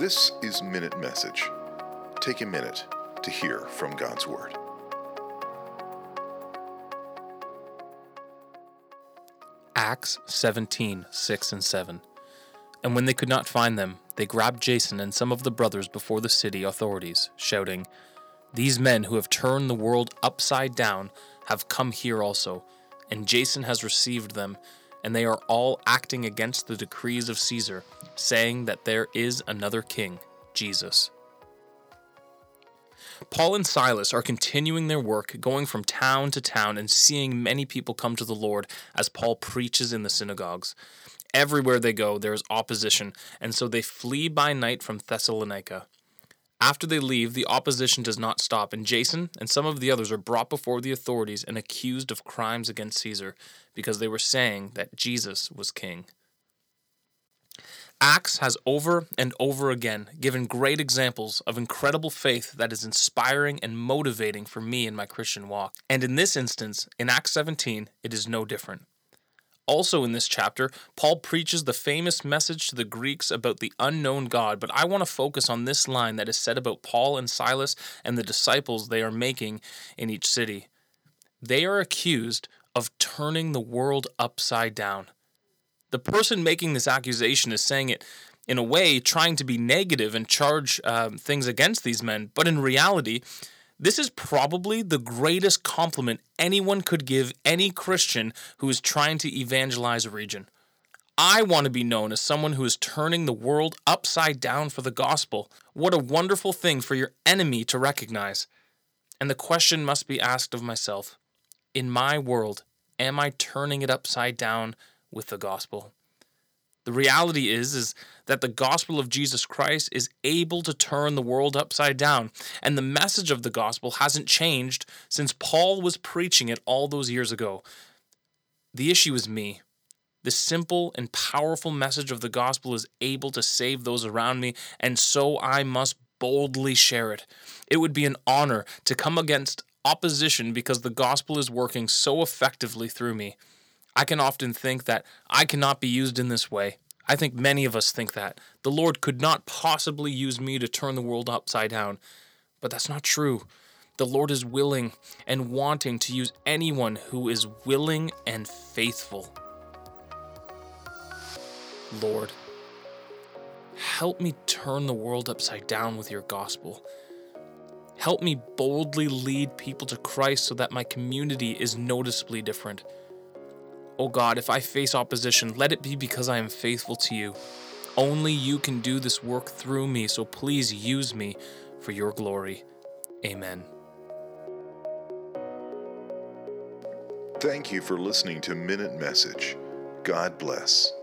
This is Minute Message. Take a minute to hear from God's Word. Acts 17, 6 and 7. And when they could not find them, they grabbed Jason and some of the brothers before the city authorities, shouting, These men who have turned the world upside down have come here also, and Jason has received them, and they are all acting against the decrees of Caesar, saying that there is another king, Jesus. Paul and Silas are continuing their work, going from town to town and seeing many people come to the Lord as Paul preaches in the synagogues. Everywhere they go, there is opposition, and so they flee by night from Thessalonica. After they leave, the opposition does not stop, and Jason and some of the others are brought before the authorities and accused of crimes against Caesar because they were saying that Jesus was king. Acts has over and over again given great examples of incredible faith that is inspiring and motivating for me in my Christian walk. And in this instance, in Acts 17, it is no different. Also, in this chapter, Paul preaches the famous message to the Greeks about the unknown God, but I want to focus on this line that is said about Paul and Silas and the disciples they are making in each city. They are accused of turning the world upside down. The person making this accusation is saying it in a way trying to be negative and charge um, things against these men, but in reality, this is probably the greatest compliment anyone could give any Christian who is trying to evangelize a region. I want to be known as someone who is turning the world upside down for the gospel. What a wonderful thing for your enemy to recognize. And the question must be asked of myself In my world, am I turning it upside down with the gospel. The reality is is that the gospel of Jesus Christ is able to turn the world upside down, and the message of the gospel hasn't changed since Paul was preaching it all those years ago. The issue is me. The simple and powerful message of the gospel is able to save those around me, and so I must boldly share it. It would be an honor to come against opposition because the gospel is working so effectively through me. I can often think that I cannot be used in this way. I think many of us think that. The Lord could not possibly use me to turn the world upside down. But that's not true. The Lord is willing and wanting to use anyone who is willing and faithful. Lord, help me turn the world upside down with your gospel. Help me boldly lead people to Christ so that my community is noticeably different. O oh God, if I face opposition, let it be because I am faithful to you. Only you can do this work through me, so please use me for your glory. Amen. Thank you for listening to Minute Message. God bless.